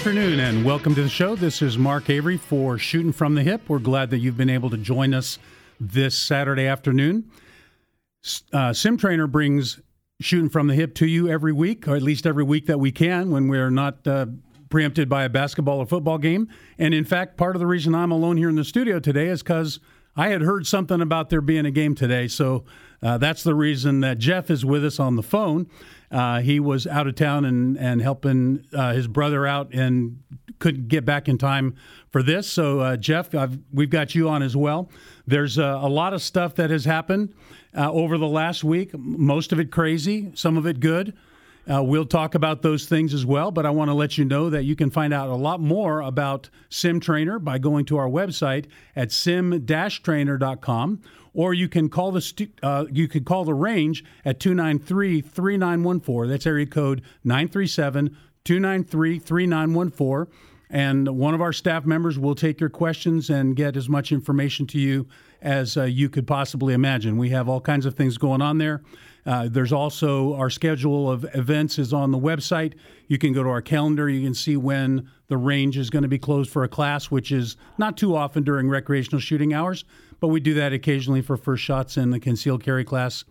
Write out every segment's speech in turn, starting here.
Afternoon and welcome to the show. This is Mark Avery for Shooting from the Hip. We're glad that you've been able to join us this Saturday afternoon. Uh, Sim Trainer brings Shooting from the Hip to you every week, or at least every week that we can when we're not uh, preempted by a basketball or football game. And in fact, part of the reason I'm alone here in the studio today is because I had heard something about there being a game today. So uh, that's the reason that Jeff is with us on the phone. Uh, he was out of town and, and helping uh, his brother out and couldn't get back in time for this. So, uh, Jeff, I've, we've got you on as well. There's uh, a lot of stuff that has happened uh, over the last week, most of it crazy, some of it good. Uh, we'll talk about those things as well, but I want to let you know that you can find out a lot more about Sim Trainer by going to our website at sim-trainer.com or you can call the stu- uh, you can call the range at 293-3914. That's area code 937-293-3914 and one of our staff members will take your questions and get as much information to you as uh, you could possibly imagine. We have all kinds of things going on there. Uh, there's also our schedule of events is on the website. You can go to our calendar. You can see when the range is going to be closed for a class, which is not too often during recreational shooting hours, but we do that occasionally for first shots in the concealed carry class.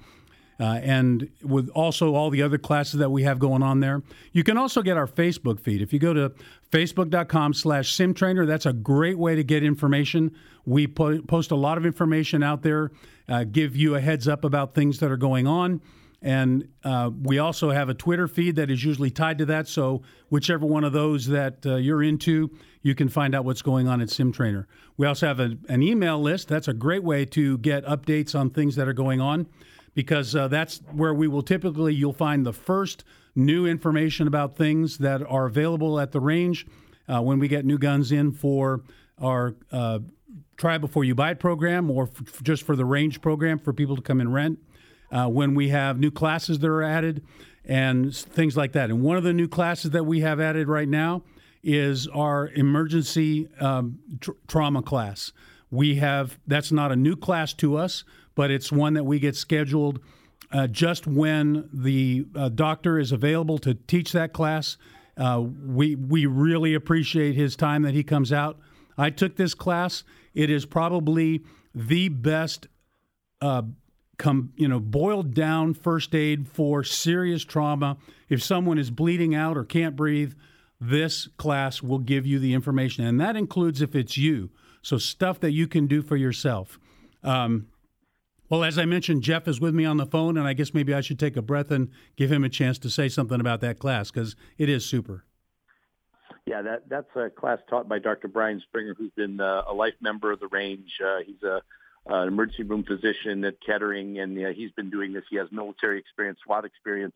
Uh, and with also all the other classes that we have going on there. You can also get our Facebook feed. If you go to facebook.com slash simtrainer, that's a great way to get information. We po- post a lot of information out there, uh, give you a heads up about things that are going on. And uh, we also have a Twitter feed that is usually tied to that. So, whichever one of those that uh, you're into, you can find out what's going on at Sim Trainer. We also have a, an email list. That's a great way to get updates on things that are going on because uh, that's where we will typically you'll find the first new information about things that are available at the range uh, when we get new guns in for our uh, try before you buy program or f- just for the range program for people to come and rent uh, when we have new classes that are added and things like that. And one of the new classes that we have added right now is our emergency um, tr- trauma class. We have that's not a new class to us, but it's one that we get scheduled uh, just when the uh, doctor is available to teach that class. Uh, we we really appreciate his time that he comes out. I took this class. It is probably the best uh, come you know boiled down first aid for serious trauma if someone is bleeding out or can't breathe this class will give you the information and that includes if it's you so stuff that you can do for yourself um, well as i mentioned jeff is with me on the phone and i guess maybe i should take a breath and give him a chance to say something about that class because it is super yeah, that that's a class taught by Dr. Brian Springer, who's been uh, a life member of the range. Uh, he's a uh, emergency room physician at Kettering, and uh, he's been doing this. He has military experience, SWAT experience,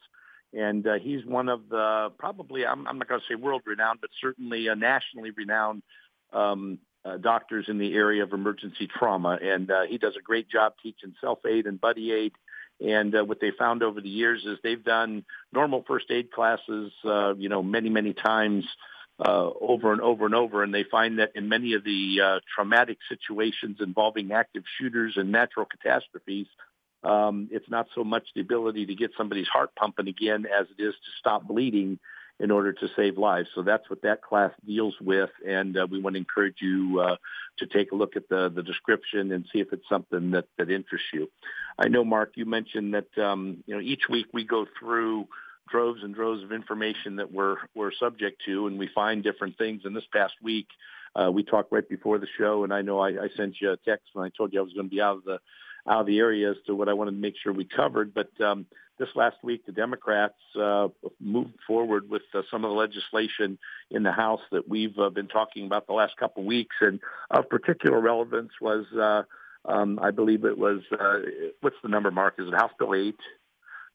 and uh, he's one of the probably I'm, I'm not going to say world renowned, but certainly a nationally renowned um, uh, doctors in the area of emergency trauma. And uh, he does a great job teaching self aid and buddy aid. And uh, what they found over the years is they've done normal first aid classes, uh, you know, many many times uh, over and over and over. And they find that in many of the uh, traumatic situations involving active shooters and natural catastrophes, um, it's not so much the ability to get somebody's heart pumping again as it is to stop bleeding in order to save lives. So that's what that class deals with, and uh, we want to encourage you uh, to take a look at the, the description and see if it's something that, that interests you. I know, Mark, you mentioned that um, you know each week we go through droves and droves of information that we're we're subject to, and we find different things. And this past week, uh, we talked right before the show, and I know I, I sent you a text when I told you I was going to be out of the out of the area as to what I wanted to make sure we covered. But um, this last week, the Democrats uh, moved forward with uh, some of the legislation in the House that we've uh, been talking about the last couple of weeks, and of particular relevance was, uh, um, I believe it was, uh, what's the number, Mark? Is it House Bill Eight?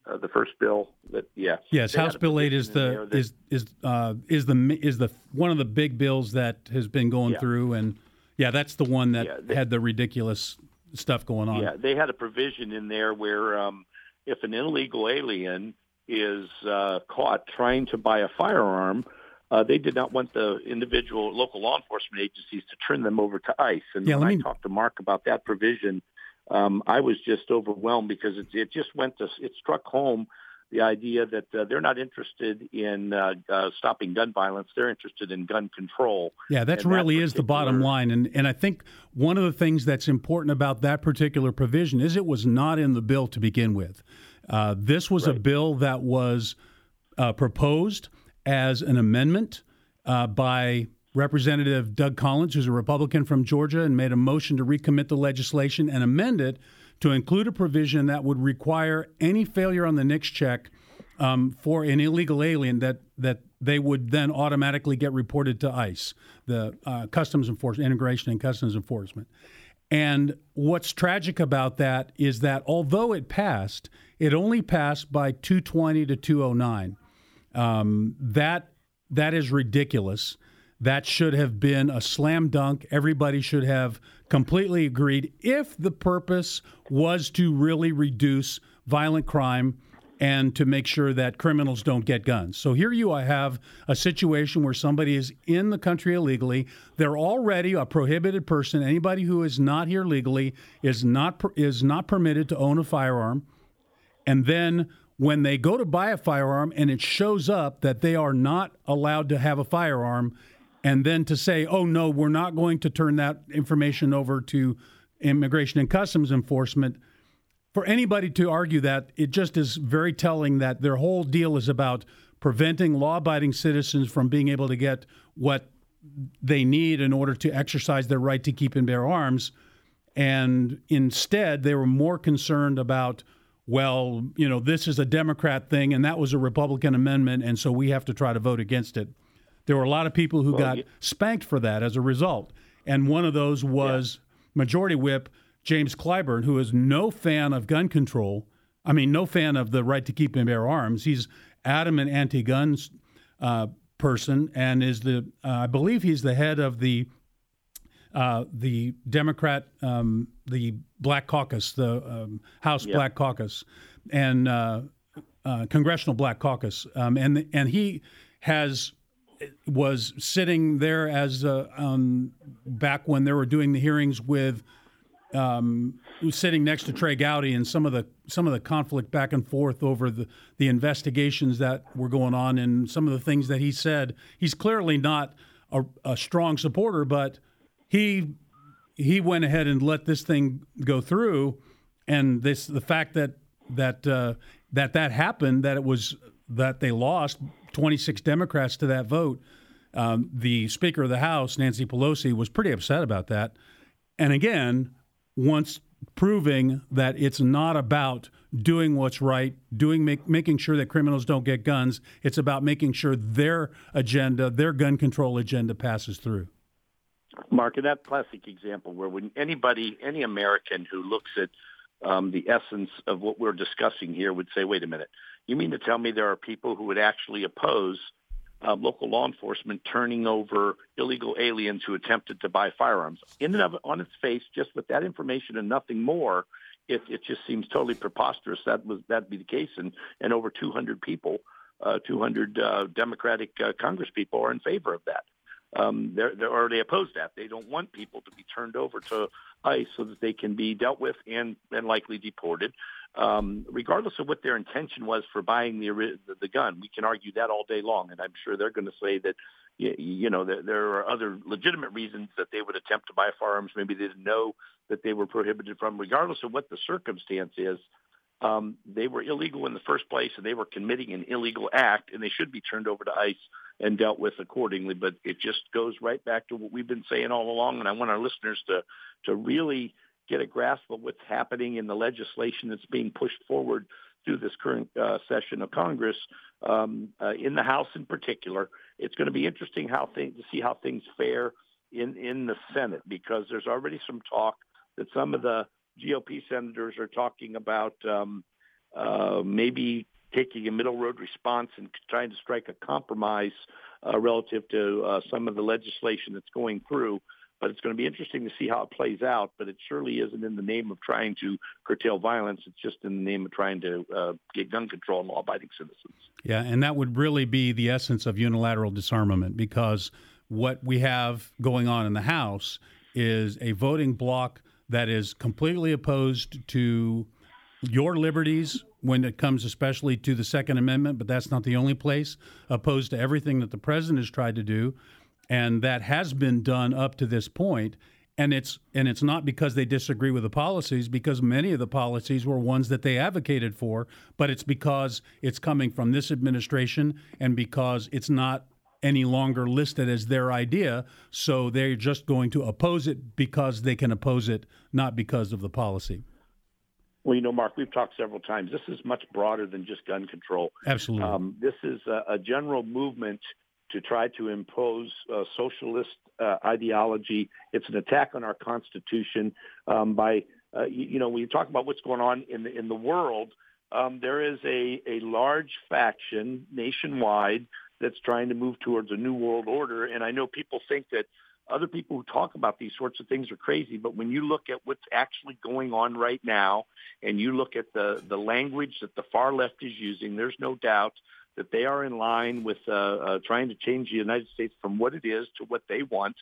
Uh, the first bill that yeah yes House Bill eight is the that, is is uh, is the is the one of the big bills that has been going yeah. through and yeah that's the one that yeah, they, had the ridiculous stuff going on. Yeah they had a provision in there where um, if an illegal alien is uh, caught trying to buy a firearm uh, they did not want the individual local law enforcement agencies to turn them over to ICE. And yeah, when me... I talked to Mark about that provision um, I was just overwhelmed because it, it just went to it struck home the idea that uh, they're not interested in uh, uh, stopping gun violence; they're interested in gun control. Yeah, that really that is the bottom line, and and I think one of the things that's important about that particular provision is it was not in the bill to begin with. Uh, this was right. a bill that was uh, proposed as an amendment uh, by Representative Doug Collins, who's a Republican from Georgia, and made a motion to recommit the legislation and amend it to include a provision that would require any failure on the NICS check um, for an illegal alien that that they would then automatically get reported to ICE, the uh, Customs Enforcement, Immigration and Customs Enforcement. And what's tragic about that is that although it passed, it only passed by 220 to 209. Um, that that is ridiculous. That should have been a slam dunk. Everybody should have completely agreed if the purpose was to really reduce violent crime and to make sure that criminals don't get guns. So here you I have a situation where somebody is in the country illegally. They're already a prohibited person. Anybody who is not here legally is not is not permitted to own a firearm. And then when they go to buy a firearm and it shows up that they are not allowed to have a firearm and then to say, oh, no, we're not going to turn that information over to Immigration and Customs Enforcement. For anybody to argue that, it just is very telling that their whole deal is about preventing law abiding citizens from being able to get what they need in order to exercise their right to keep and bear arms. And instead, they were more concerned about, well, you know, this is a Democrat thing and that was a Republican amendment, and so we have to try to vote against it. There were a lot of people who well, got yeah. spanked for that as a result. And one of those was yeah. Majority Whip James Clyburn, who is no fan of gun control. I mean, no fan of the right to keep and bear arms. He's adamant anti-gun uh, person, and is the uh, I believe he's the head of the uh, the Democrat, um, the Black Caucus, the um, House Black Caucus, and uh, uh, Congressional Black Caucus, um, and and he has was sitting there as uh, um, back when they were doing the hearings with um, sitting next to Trey Gowdy and some of the some of the conflict back and forth over the the investigations that were going on and some of the things that he said. He's clearly not a, a strong supporter, but he he went ahead and let this thing go through, and this the fact that that uh, that that happened that it was that they lost 26 Democrats to that vote. Um, the Speaker of the House, Nancy Pelosi, was pretty upset about that. And again, once proving that it's not about doing what's right, doing make, making sure that criminals don't get guns. It's about making sure their agenda, their gun control agenda, passes through. Mark, in that classic example where when anybody, any American who looks at um, the essence of what we're discussing here would say, wait a minute, you mean to tell me there are people who would actually oppose uh, local law enforcement turning over illegal aliens who attempted to buy firearms? In and of on its face, just with that information and nothing more, it, it just seems totally preposterous that was that'd be the case. And and over 200 people, uh, 200 uh, Democratic uh, Congress people are in favor of that. Um, they're, they're already opposed that. They don't want people to be turned over to ICE so that they can be dealt with and, and likely deported um, regardless of what their intention was for buying the, the gun. We can argue that all day long, and I'm sure they're going to say that you, know there, there are other legitimate reasons that they would attempt to buy firearms. Maybe they didn't know that they were prohibited from. Regardless of what the circumstance is, um, they were illegal in the first place, and they were committing an illegal act, and they should be turned over to ICE and dealt with accordingly. But it just goes right back to what we've been saying all along, and I want our listeners to to really get a grasp of what's happening in the legislation that's being pushed forward through this current uh, session of Congress, um, uh, in the House in particular. It's going to be interesting how to see how things fare in in the Senate because there's already some talk that some of the GOP senators are talking about um, uh, maybe taking a middle road response and trying to strike a compromise uh, relative to uh, some of the legislation that's going through. But it's going to be interesting to see how it plays out. But it surely isn't in the name of trying to curtail violence. It's just in the name of trying to uh, get gun control and law-abiding citizens. Yeah, and that would really be the essence of unilateral disarmament because what we have going on in the House is a voting bloc that is completely opposed to your liberties when it comes especially to the Second Amendment, but that's not the only place, opposed to everything that the president has tried to do. And that has been done up to this. And it's and it's not because they disagree with the policies, because many of the policies were ones that they advocated for, but it's because it's coming from this administration and because it's not any longer listed as their idea. So they're just going to oppose it because they can oppose it, not because of the policy. Well, you know, Mark, we've talked several times. This is much broader than just gun control. Absolutely. Um, this is a, a, general movement to try to impose socialist uh, ideology. It's an attack on our Constitution um, by, uh, you, you, know, when you talk about what's going on in the, in the world, um, there is a, a large faction nationwide that's trying to move towards a new world order. And I know people think that other people who talk about these sorts of things are crazy, but when you look at what's actually going on right now and you look at the, the language that the far left is using, there's no doubt that they are in line with uh, uh, trying to change the United States from what it is to what they want.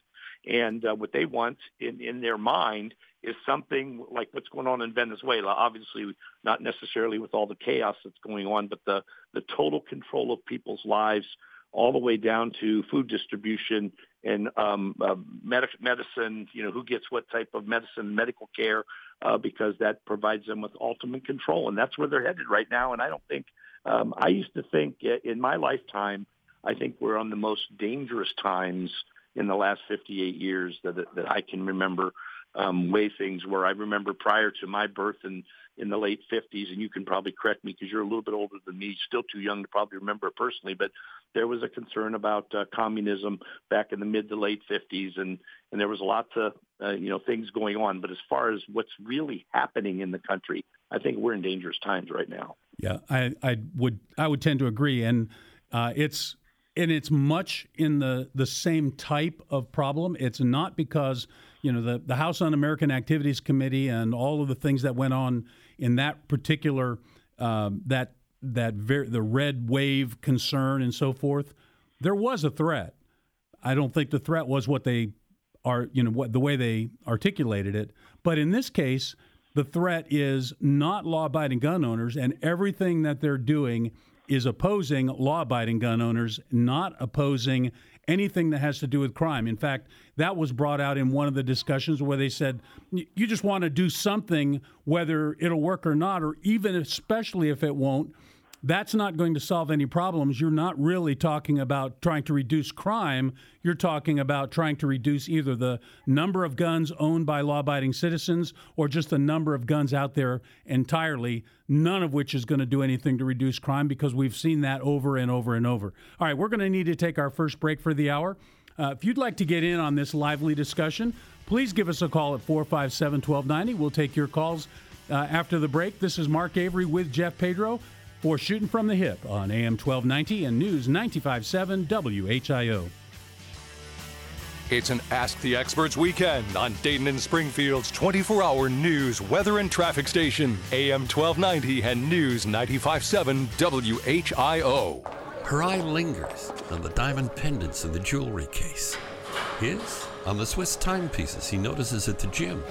And uh, what they want in, in their mind is something like what's going on in Venezuela. Obviously, not necessarily with all the chaos that's going on, but the, the total control of people's lives all the way down to food distribution and um, uh, medic- medicine, you know, who gets what type of medicine, medical care, uh, because that provides them with ultimate control. And that's where they're headed right now. And I don't think, um, I used to think in my lifetime, I think we're on the most dangerous times in the last 58 years that, that I can remember um, way things were. I remember prior to my birth in in the late 50s, and you can probably correct me because you're a little bit older than me, still too young to probably remember it personally, but there was a concern about uh, communism back in the mid to late 50s, and and there was lots of uh, you know things going on. But as far as what's really happening in the country, I think we're in dangerous times right now. Yeah, I I would I would tend to agree, and uh, it's and it's much in the the same type of problem. It's not because you know the the House Un-American Activities Committee and all of the things that went on in that particular um, that that ver- the red wave concern and so forth. There was a threat. I don't think the threat was what they are, you know, what the way they articulated it. But in this case, the threat is not law-abiding gun owners, and everything that they're doing is opposing law-abiding gun owners, not opposing anything that has to do with crime. In fact, that was brought out in one of the discussions where they said you just want to do something, whether it'll work or not, or even especially if it won't. That's not going to solve any problems. You're not really talking about trying to reduce crime. You're talking about trying to reduce either the number of guns owned by law abiding citizens or just the number of guns out there entirely, none of which is going to do anything to reduce crime because we've seen that over and over and over. All right, we're going to need to take our first break for the hour. Uh, if you'd like to get in on this lively discussion, please give us a call at 457 1290. We'll take your calls uh, after the break. This is Mark Avery with Jeff Pedro for Shooting from the Hip on AM 1290 and News 95.7 WHIO. It's an Ask the Experts weekend on Dayton and Springfield's 24 hour news, weather, and traffic station, AM 1290 and News 95.7 WHIO. Her eye lingers on the diamond pendants in the jewelry case. His on the Swiss timepieces he notices at the gym.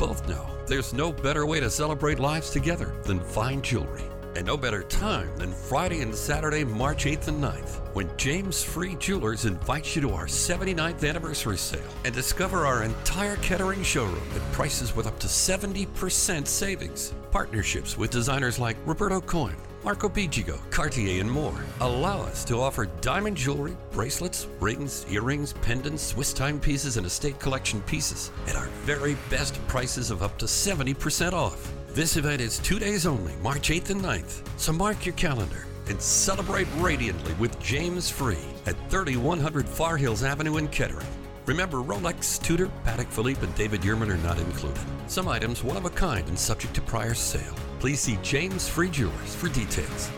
Both know there's no better way to celebrate lives together than fine jewelry. And no better time than Friday and Saturday, March 8th and 9th, when James Free Jewelers invites you to our 79th anniversary sale and discover our entire Kettering showroom at prices with up to 70% savings. Partnerships with designers like Roberto Coin, Marco Bicego, Cartier, and more allow us to offer diamond jewelry, bracelets, rings, earrings, pendants, Swiss timepieces, and estate collection pieces at our very best prices of up to 70% off. This event is two days only, March 8th and 9th, so mark your calendar and celebrate radiantly with James Free at 3100 Far Hills Avenue in Kettering. Remember, Rolex, Tudor, Patek Philippe, and David Yurman are not included. Some items one of a kind and subject to prior sale. Please see James Free Jewelers for details.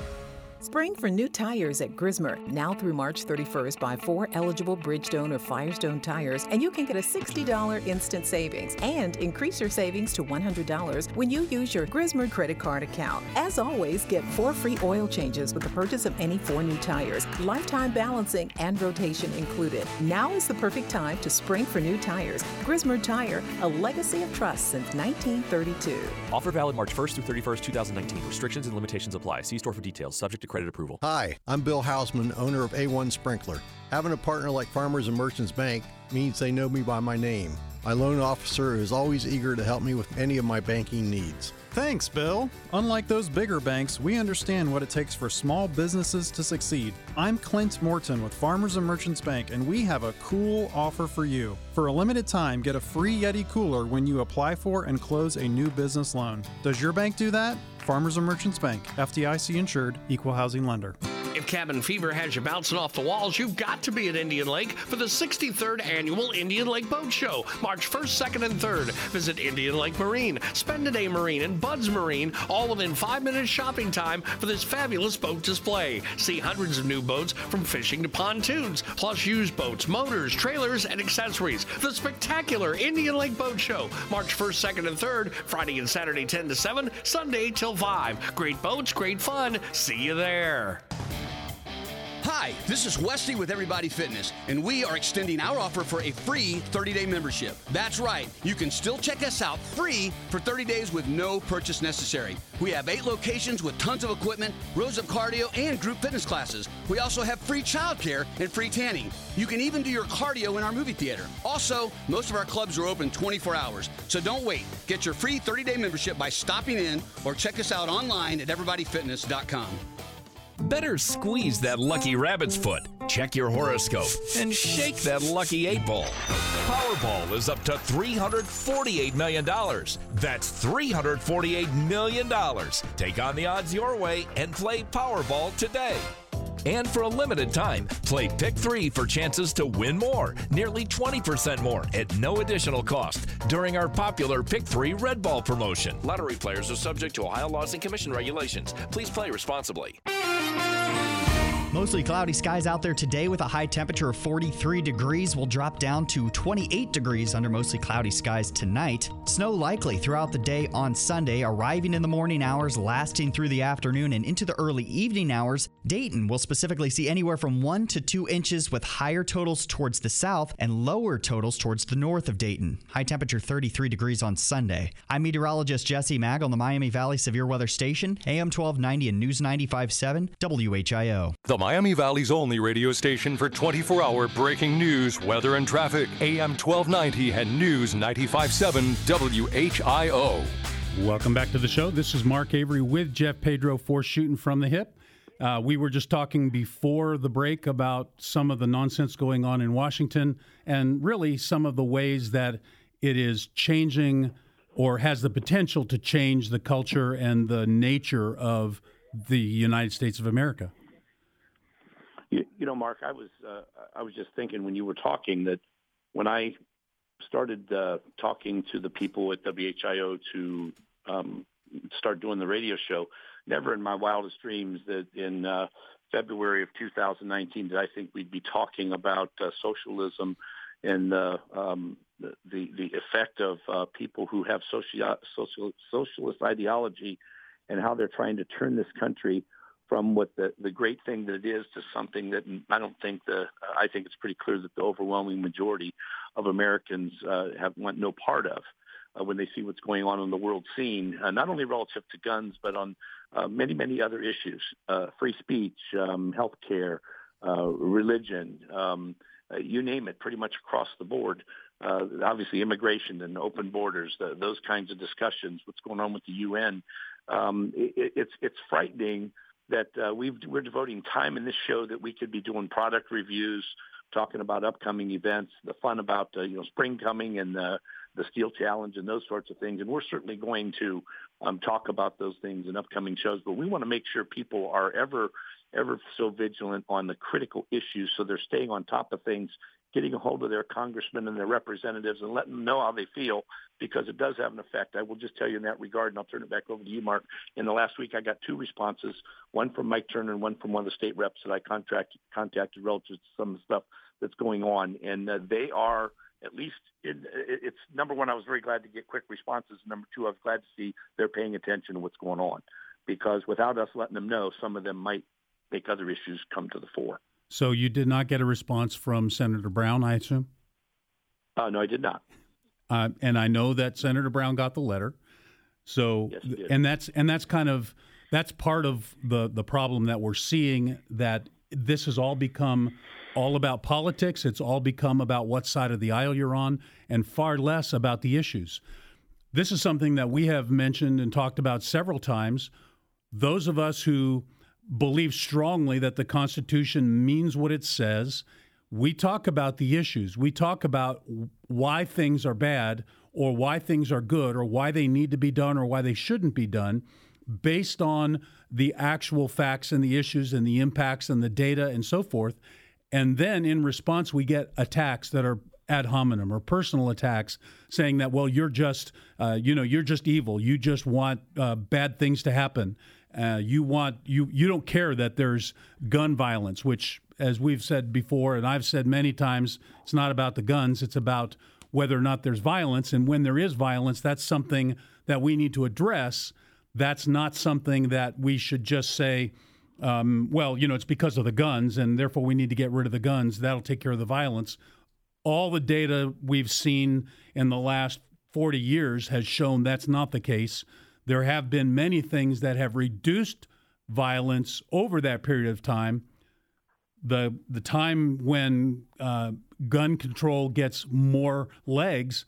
Spring for new tires at Grismer. Now through March 31st, buy four eligible Bridgestone or Firestone tires, and you can get a $60 instant savings and increase your savings to $100 when you use your Grismer credit card account. As always, get four free oil changes with the purchase of any four new tires, lifetime balancing and rotation included. Now is the perfect time to spring for new tires. Grismer Tire, a legacy of trust since 1932. Offer valid March 1st through 31st, 2019. Restrictions and limitations apply. See store for details. Subject to credit approval. Hi, I'm Bill Hausman, owner of A1 Sprinkler. Having a partner like Farmers and Merchants Bank means they know me by my name. My loan officer is always eager to help me with any of my banking needs. Thanks, Bill. Unlike those bigger banks, we understand what it takes for small businesses to succeed. I'm Clint Morton with Farmers and Merchants Bank, and we have a cool offer for you. For a limited time, get a free Yeti cooler when you apply for and close a new business loan. Does your bank do that? Farmers and Merchants Bank, FDIC insured, equal housing lender. If cabin fever has you bouncing off the walls, you've got to be at Indian Lake for the 63rd annual Indian Lake Boat Show, March 1st, 2nd, and 3rd. Visit Indian Lake Marine, Spend a Day Marine, and Bud's Marine, all within five minutes shopping time for this fabulous boat display. See hundreds of new boats from fishing to pontoons, plus used boats, motors, trailers, and accessories. The spectacular Indian Lake Boat Show, March 1st, 2nd, and 3rd, Friday and Saturday 10 to 7, Sunday till 5. Great boats, great fun. See you there. Hi, this is Wesley with Everybody Fitness, and we are extending our offer for a free 30 day membership. That's right, you can still check us out free for 30 days with no purchase necessary. We have eight locations with tons of equipment, rows of cardio, and group fitness classes. We also have free childcare and free tanning. You can even do your cardio in our movie theater. Also, most of our clubs are open 24 hours, so don't wait. Get your free 30 day membership by stopping in or check us out online at everybodyfitness.com. Better squeeze that lucky rabbit's foot, check your horoscope, and shake that lucky eight ball. Powerball is up to $348 million. That's $348 million. Take on the odds your way and play Powerball today. And for a limited time, play Pick 3 for chances to win more, nearly 20% more at no additional cost during our popular Pick 3 Red Ball promotion. Lottery players are subject to Ohio laws and commission regulations. Please play responsibly. Mostly cloudy skies out there today with a high temperature of 43 degrees. Will drop down to 28 degrees under mostly cloudy skies tonight. Snow likely throughout the day on Sunday, arriving in the morning hours, lasting through the afternoon and into the early evening hours. Dayton will specifically see anywhere from 1 to 2 inches with higher totals towards the south and lower totals towards the north of Dayton. High temperature 33 degrees on Sunday. I'm meteorologist Jesse Mag on the Miami Valley Severe Weather Station, AM 1290 and News 95.7 WHIO. The Miami Valley's only radio station for 24 hour breaking news, weather, and traffic. AM 1290 and News 95.7 WHIO. Welcome back to the show. This is Mark Avery with Jeff Pedro for Shooting from the Hip. Uh, we were just talking before the break about some of the nonsense going on in Washington and really some of the ways that it is changing or has the potential to change the culture and the nature of the United States of America. You, you know, Mark, I was uh, I was just thinking when you were talking that when I started uh, talking to the people at WHIO to um, start doing the radio show, never in my wildest dreams that in uh, February of 2019 did I think we'd be talking about uh, socialism and uh, um, the, the effect of uh, people who have socio- social, socialist ideology and how they're trying to turn this country from what the, the great thing that it is to something that I don't think the I think it's pretty clear that the overwhelming majority of Americans uh, have want no part of uh, when they see what's going on in the world scene, uh, not only relative to guns but on uh, many many other issues, uh, free speech, um, health care, uh, religion, um, uh, you name it, pretty much across the board. Uh, obviously, immigration and open borders, the, those kinds of discussions, what's going on with the UN. Um, it, it's it's frightening that uh, we are devoting time in this show that we could be doing product reviews, talking about upcoming events, the fun about uh, you know spring coming and the the Steel Challenge and those sorts of things. And we're certainly going to um, talk about those things in upcoming shows. But we want to make sure people are ever ever so vigilant on the critical issues, so they're staying on top of things getting a hold of their congressmen and their representatives and letting them know how they feel because it does have an effect. I will just tell you in that regard, and I'll turn it back over to you, Mark. In the last week, I got two responses, one from Mike Turner and one from one of the state reps that I contracted, contacted relative to some of the stuff that's going on. And uh, they are at least in, it's number one, I was very glad to get quick responses. Number two, I was glad to see they're paying attention to what's going on because without us letting them know, some of them might make other issues come to the fore. So you did not get a response from Senator Brown, I assume? Uh, no, I did not. Uh, and I know that Senator Brown got the letter. So, yes, and that's and that's kind of that's part of the the problem that we're seeing that this has all become all about politics. It's all become about what side of the aisle you're on, and far less about the issues. This is something that we have mentioned and talked about several times. Those of us who believe strongly that the Constitution means what it says. We talk about the issues. We talk about why things are bad or why things are good or why they need to be done or why they shouldn't be done based on the actual facts and the issues and the impacts and the data and so forth. And then in response, we get attacks that are ad hominem or personal attacks saying that, well, you're just, uh, you know, you're just evil. You just want uh, bad things to happen. Uh, you want you you don't care that there's gun violence, which, as we've said before, and I've said many times, it's not about the guns. It's about whether or not there's violence, and when there is violence, that's something that we need to address. That's not something that we should just say, um, well, you know, it's because of the guns, and therefore we need to get rid of the guns. That'll take care of the violence. All the data we've seen in the last 40 years has shown that's not the case. There have been many things that have reduced violence over that period of time. The the time when uh, gun control gets more legs,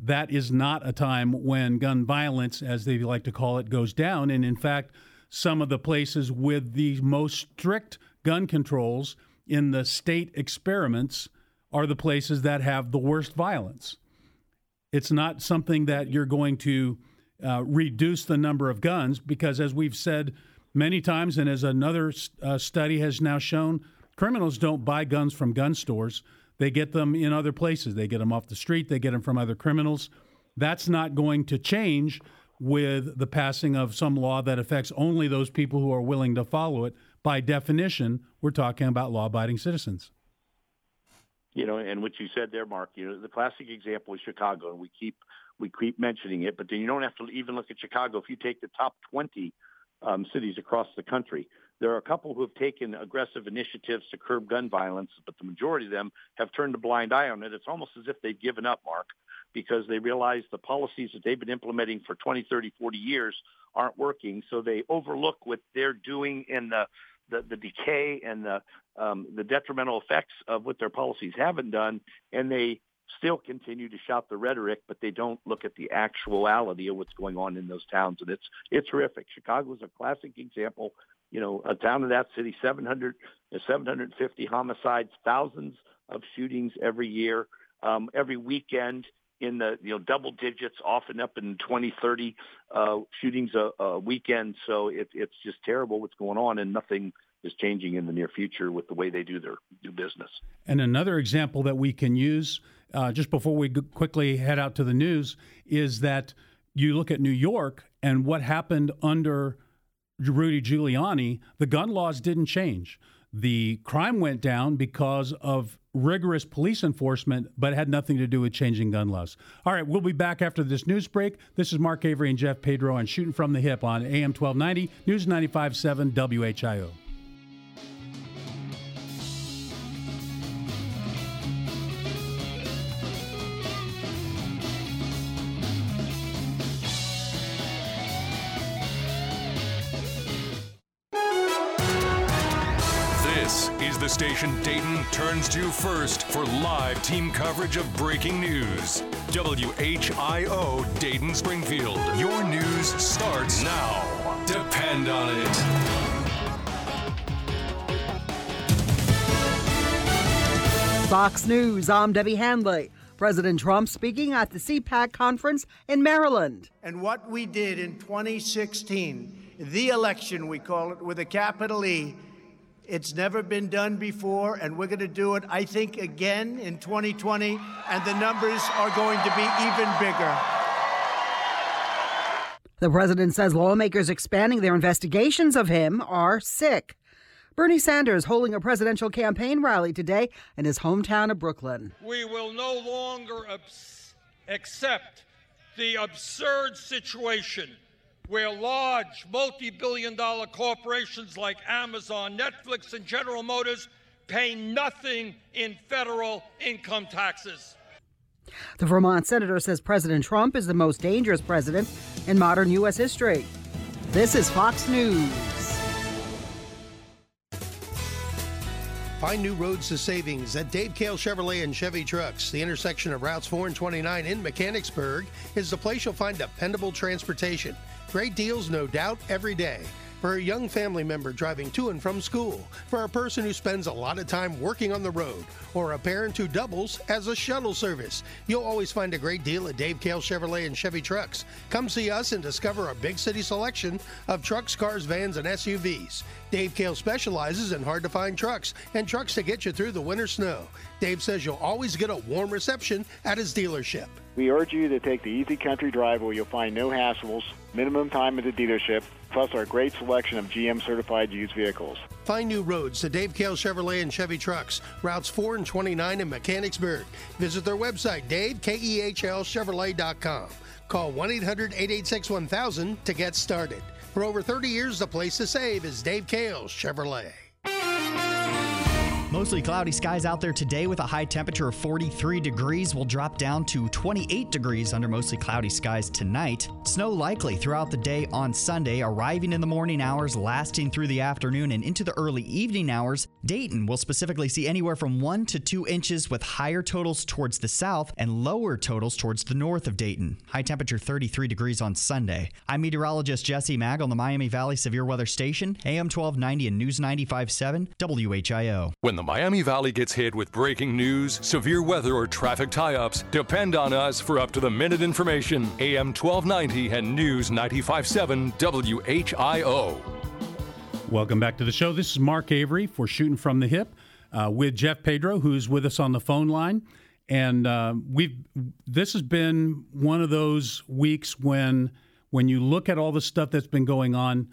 that is not a time when gun violence, as they like to call it, goes down. And in fact, some of the places with the most strict gun controls in the state experiments are the places that have the worst violence. It's not something that you're going to uh, reduce the number of guns because, as we've said many times, and as another uh, study has now shown, criminals don't buy guns from gun stores. They get them in other places. They get them off the street, they get them from other criminals. That's not going to change with the passing of some law that affects only those people who are willing to follow it. By definition, we're talking about law abiding citizens. You know, and what you said there, Mark, you know, the classic example is Chicago, and we keep we keep mentioning it, but then you don't have to even look at Chicago. If you take the top 20 um, cities across the country, there are a couple who have taken aggressive initiatives to curb gun violence, but the majority of them have turned a blind eye on it. It's almost as if they've given up, Mark, because they realize the policies that they've been implementing for 20, 30, 40 years aren't working. So they overlook what they're doing in the the, the decay and the um, the detrimental effects of what their policies haven't done, and they still continue to shout the rhetoric, but they don't look at the actuality of what's going on in those towns. And it's it's horrific. Chicago is a classic example. You know, a town of that city, 700, 750 homicides, thousands of shootings every year, um, every weekend in the you know double digits, often up in 20, 30 uh, shootings a, a weekend. So it, it's just terrible what's going on, and nothing is changing in the near future with the way they do their do business. And another example that we can use uh, just before we quickly head out to the news is that you look at New York and what happened under Rudy Giuliani, the gun laws didn't change. The crime went down because of rigorous police enforcement, but it had nothing to do with changing gun laws. All right, we'll be back after this news break. This is Mark Avery and Jeff Pedro on Shooting from the Hip on AM 1290, News 95.7 WHIO. Station Dayton turns to you first for live team coverage of breaking news. WHIO Dayton Springfield. Your news starts now. Depend on it. Fox News, I'm Debbie Handley. President Trump speaking at the CPAC conference in Maryland. And what we did in 2016, the election, we call it with a capital E, it's never been done before, and we're going to do it, I think, again in 2020, and the numbers are going to be even bigger. The president says lawmakers expanding their investigations of him are sick. Bernie Sanders holding a presidential campaign rally today in his hometown of Brooklyn. We will no longer abs- accept the absurd situation where large multi billion dollar corporations like Amazon, Netflix, and General Motors pay nothing in federal income taxes. The Vermont senator says President Trump is the most dangerous president in modern U.S. history. This is Fox News. Find new roads to savings at Dave Kehl Chevrolet and Chevy Trucks. The intersection of Routes 4 and 29 in Mechanicsburg is the place you'll find dependable transportation. Great deals, no doubt, every day. For a young family member driving to and from school, for a person who spends a lot of time working on the road, or a parent who doubles as a shuttle service, you'll always find a great deal at Dave Kehl Chevrolet and Chevy Trucks. Come see us and discover our big city selection of trucks, cars, vans, and SUVs. Dave Kehl specializes in hard to find trucks and trucks to get you through the winter snow. Dave says you'll always get a warm reception at his dealership. We urge you to take the easy country drive where you'll find no hassles, minimum time at the dealership, plus our great selection of GM certified used vehicles. Find new roads to Dave Kehl Chevrolet and Chevy Trucks, routes 4 and 29 in Mechanicsburg. Visit their website, davekehlchevrolet.com. Call 1 800 886 1000 to get started. For over 30 years, the place to save is Dave Kehl's Chevrolet. Mostly cloudy skies out there today with a high temperature of 43 degrees. will drop down to 28 degrees under mostly cloudy skies tonight. Snow likely throughout the day on Sunday, arriving in the morning hours, lasting through the afternoon and into the early evening hours. Dayton will specifically see anywhere from 1 to 2 inches with higher totals towards the south and lower totals towards the north of Dayton. High temperature 33 degrees on Sunday. I'm meteorologist Jesse Mag on the Miami Valley Severe Weather Station, AM 1290 and News 95.7 WHIO. When the Miami Valley gets hit with breaking news, severe weather, or traffic tie ups, depend on us for up to the minute information. AM 1290 and News 957 WHIO. Welcome back to the show. This is Mark Avery for Shooting from the Hip uh, with Jeff Pedro, who's with us on the phone line. And uh, we've this has been one of those weeks when when you look at all the stuff that's been going on,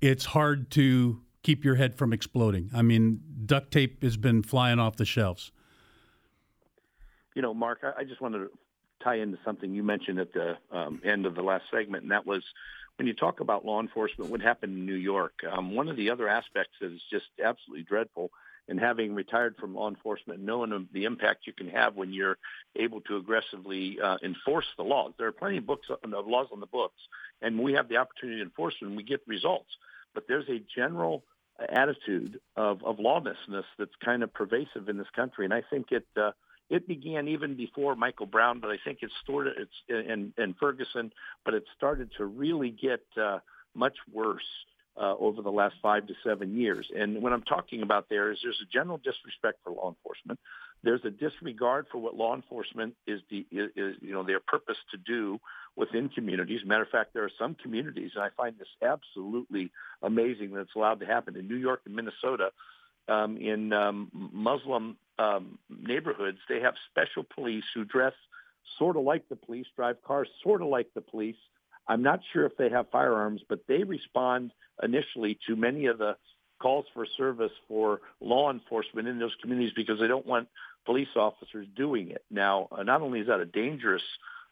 it's hard to keep your head from exploding. I mean, duct tape has been flying off the shelves. You know, Mark, I, just wanted to tie into something you mentioned at the um, end of the last segment, and that was when you talk about law enforcement, what happened in New York. Um, one of the other aspects that is just absolutely dreadful, and having retired from law enforcement, knowing the impact you can have when you're able to aggressively uh, enforce the laws. There are plenty of books of laws on the books, and we have the opportunity to enforce them, we get results. But there's a general attitude of, of lawlessness that's kind of pervasive in this country. And I think it uh, it began even before Michael Brown, but I think it started it's and, and Ferguson, but it started to really get uh, much worse uh, over the last five to seven years. And what I'm talking about there is there's a general disrespect for law enforcement. There's a disregard for what law enforcement is the is, you know their purpose to do within communities. Matter of fact, there are some communities, and I find this absolutely amazing that it's allowed to happen in New York and Minnesota. Um, in um, Muslim um, neighborhoods, they have special police who dress sort of like the police, drive cars sort of like the police. I'm not sure if they have firearms, but they respond initially to many of the calls for service for law enforcement in those communities because they don't want police officers doing it. Now, uh, not only is that a dangerous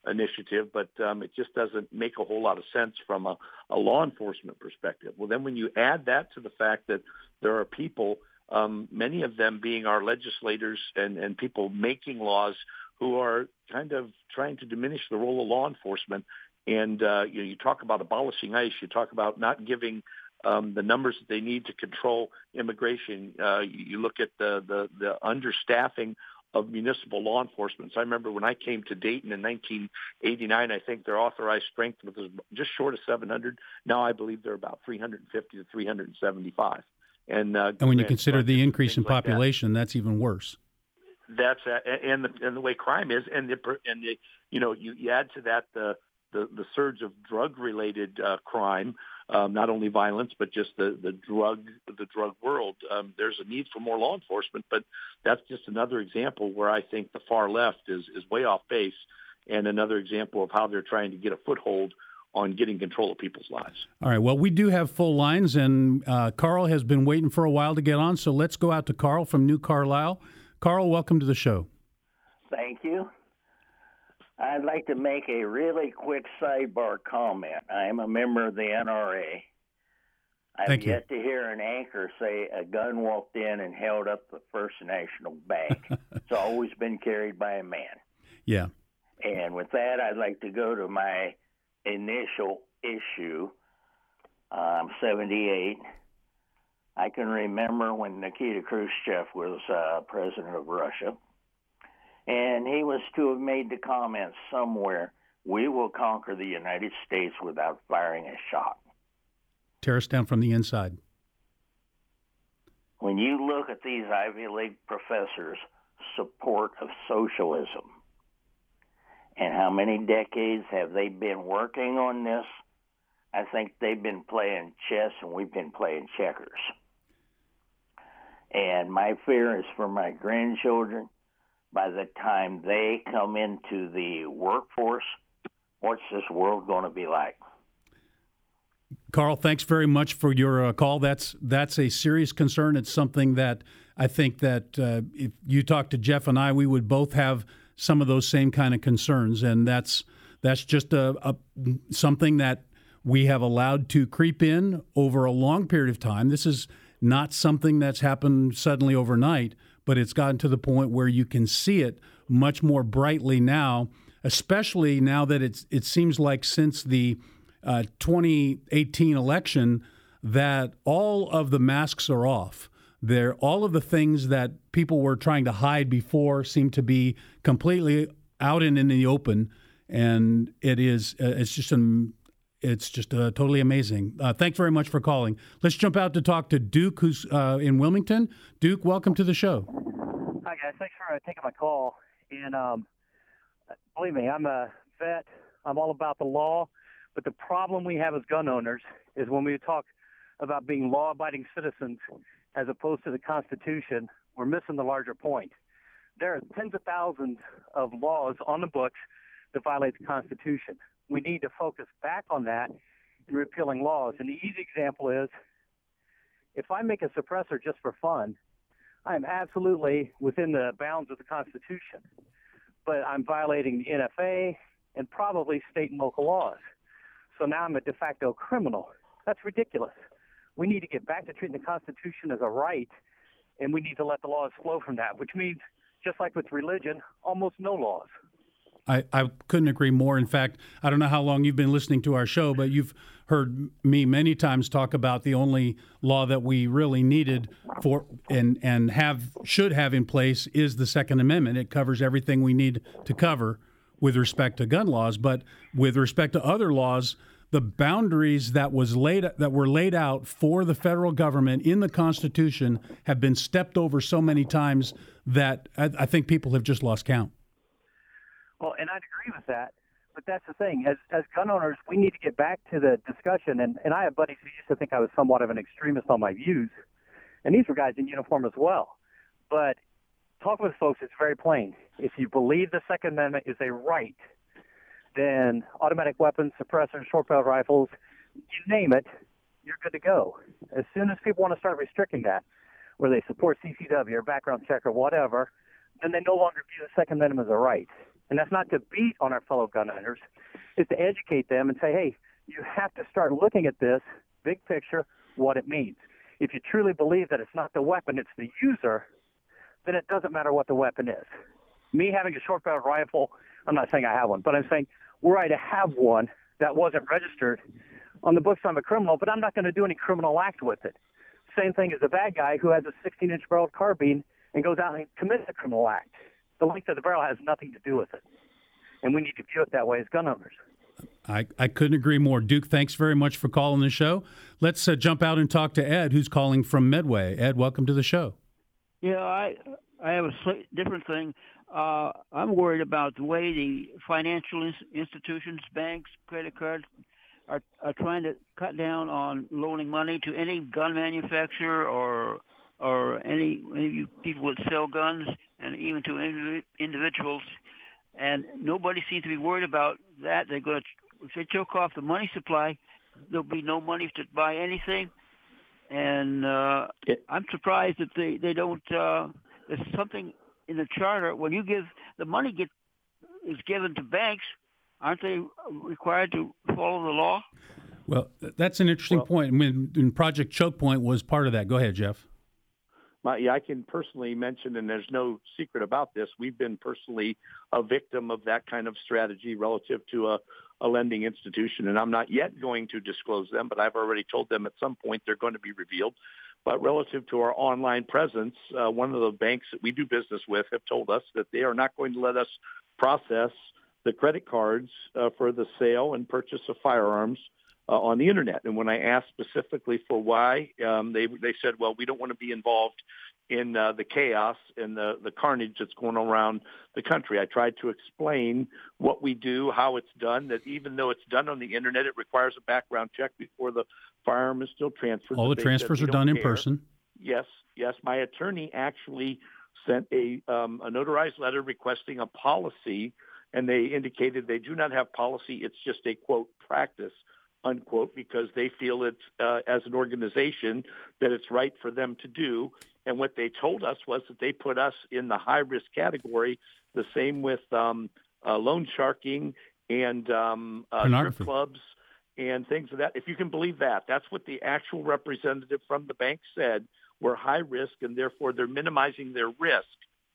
initiative, but um, it just doesn't make a whole lot of sense from a, a law enforcement perspective. Well, then when you add that to the fact that there are people, um, many of them being our legislators and, and people making laws who are kind of trying to diminish the role of law enforcement. And uh, you, know, you talk about abolishing ICE, you talk about not giving um, the numbers that they need to control immigration. Uh, you look at the, the, the understaffing of municipal law enforcement. So I remember when I came to Dayton in 1989, I think their authorized strength was just short of 700. Now I believe they're about 350 to 375. And, uh, and when you consider the increase in population, like that. that's even worse. That's uh, and the and the way crime is, and the and the you know you, you add to that the the, the surge of drug related uh, crime, um, not only violence but just the the drug the drug world. Um, there's a need for more law enforcement, but that's just another example where I think the far left is is way off base, and another example of how they're trying to get a foothold on getting control of people's lives. All right. Well, we do have full lines, and uh, Carl has been waiting for a while to get on. So let's go out to Carl from New Carlisle. Carl, welcome to the show. Thank you. I'd like to make a really quick sidebar comment. I am a member of the NRA. I've Thank you. yet to hear an anchor say a gun walked in and held up the First National Bank. it's always been carried by a man. Yeah. And with that, I'd like to go to my initial issue. I'm 78. I can remember when Nikita Khrushchev was uh, president of Russia, and he was to have made the comment somewhere, "We will conquer the United States without firing a shot." Tear us down from the inside. When you look at these Ivy League professors' support of socialism, and how many decades have they been working on this? I think they've been playing chess and we've been playing checkers. And my fear is for my grandchildren, by the time they come into the workforce, what's this world going to be like? Carl, thanks very much for your uh, call. That's that's a serious concern. It's something that I think that uh, if you talk to Jeff and I, we would both have some of those same kind of concerns, and that's that's just a, a something that we have allowed to creep in over a long period of time. This is not something that's happened suddenly overnight, but it's gotten to the point where you can see it much more brightly now, especially now that it's it seems like since the uh, 2018 election that all of the masks are off. There, all of the things that people were trying to hide before seem to be completely out and in the open, and it is uh, it's just an it's just uh, totally amazing. Uh, thanks very much for calling. Let's jump out to talk to Duke, who's uh, in Wilmington. Duke, welcome to the show. Hi guys, thanks for taking my call. And um, believe me, I'm a vet. I'm all about the law. But the problem we have as gun owners is when we talk about being law-abiding citizens as opposed to the Constitution, we're missing the larger point. There are tens of thousands of laws on the books that violate the Constitution. We need to focus back on that in repealing laws. And the easy example is if I make a suppressor just for fun, I am absolutely within the bounds of the Constitution, but I'm violating the NFA and probably state and local laws. So now I'm a de facto criminal. That's ridiculous. We need to get back to treating the Constitution as a right, and we need to let the laws flow from that, which means, just like with religion, almost no laws. I, I couldn't agree more. In fact, I don't know how long you've been listening to our show, but you've heard me many times talk about the only law that we really needed for and and have should have in place is the Second Amendment. It covers everything we need to cover with respect to gun laws, but with respect to other laws, the boundaries that was laid that were laid out for the federal government in the Constitution have been stepped over so many times that I, I think people have just lost count. Well, and I'd agree with that. But that's the thing. As as gun owners, we need to get back to the discussion. And, and I have buddies who used to think I was somewhat of an extremist on my views. And these were guys in uniform as well. But talk with folks, it's very plain. If you believe the Second Amendment is a right, then automatic weapons, suppressors, short barrel rifles, you name it, you're good to go. As soon as people want to start restricting that, where they support CCW or background check or whatever, then they no longer view the Second Amendment as a right. And that's not to beat on our fellow gun owners, it's to educate them and say, hey, you have to start looking at this big picture, what it means. If you truly believe that it's not the weapon, it's the user, then it doesn't matter what the weapon is. Me having a short barrel rifle, I'm not saying I have one, but I'm saying were I to have one that wasn't registered on the books, I'm a criminal, but I'm not going to do any criminal act with it. Same thing as a bad guy who has a 16 inch barreled carbine and goes out and commits a criminal act. The length of the barrel has nothing to do with it. And we need to view it that way as gun owners. I, I couldn't agree more. Duke, thanks very much for calling the show. Let's uh, jump out and talk to Ed, who's calling from Medway. Ed, welcome to the show. Yeah, I I have a slight different thing. Uh, I'm worried about the way the financial ins- institutions, banks, credit cards are, are trying to cut down on loaning money to any gun manufacturer or or any any people that sell guns, and even to indiv- individuals. And nobody seems to be worried about that. They're going to if they choke off the money supply, there'll be no money to buy anything. And uh, I'm surprised that they they don't. Uh, there's something in the charter when you give the money get is given to banks, aren't they required to follow the law? Well, that's an interesting point. I mean, Project Choke Point was part of that. Go ahead, Jeff. My, I can personally mention, and there's no secret about this. We've been personally a victim of that kind of strategy relative to a, a lending institution, and I'm not yet going to disclose them, but I've already told them at some point they're going to be revealed. But relative to our online presence, uh, one of the banks that we do business with have told us that they are not going to let us process the credit cards uh, for the sale and purchase of firearms uh, on the internet. And when I asked specifically for why, um, they they said, well, we don't want to be involved in uh, the chaos and the the carnage that's going around the country. I tried to explain what we do, how it's done. That even though it's done on the internet, it requires a background check before the firearm is still transferred. All the transfers are done in person. Yes, yes. My attorney actually sent a um, a notarized letter requesting a policy, and they indicated they do not have policy. It's just a quote practice unquote because they feel it's uh, as an organization that it's right for them to do. And what they told us was that they put us in the high risk category. The same with um, uh, loan sharking and um, uh, strip clubs and things of that. If you can believe that, that's what the actual representative from the bank said. We're high risk, and therefore they're minimizing their risk,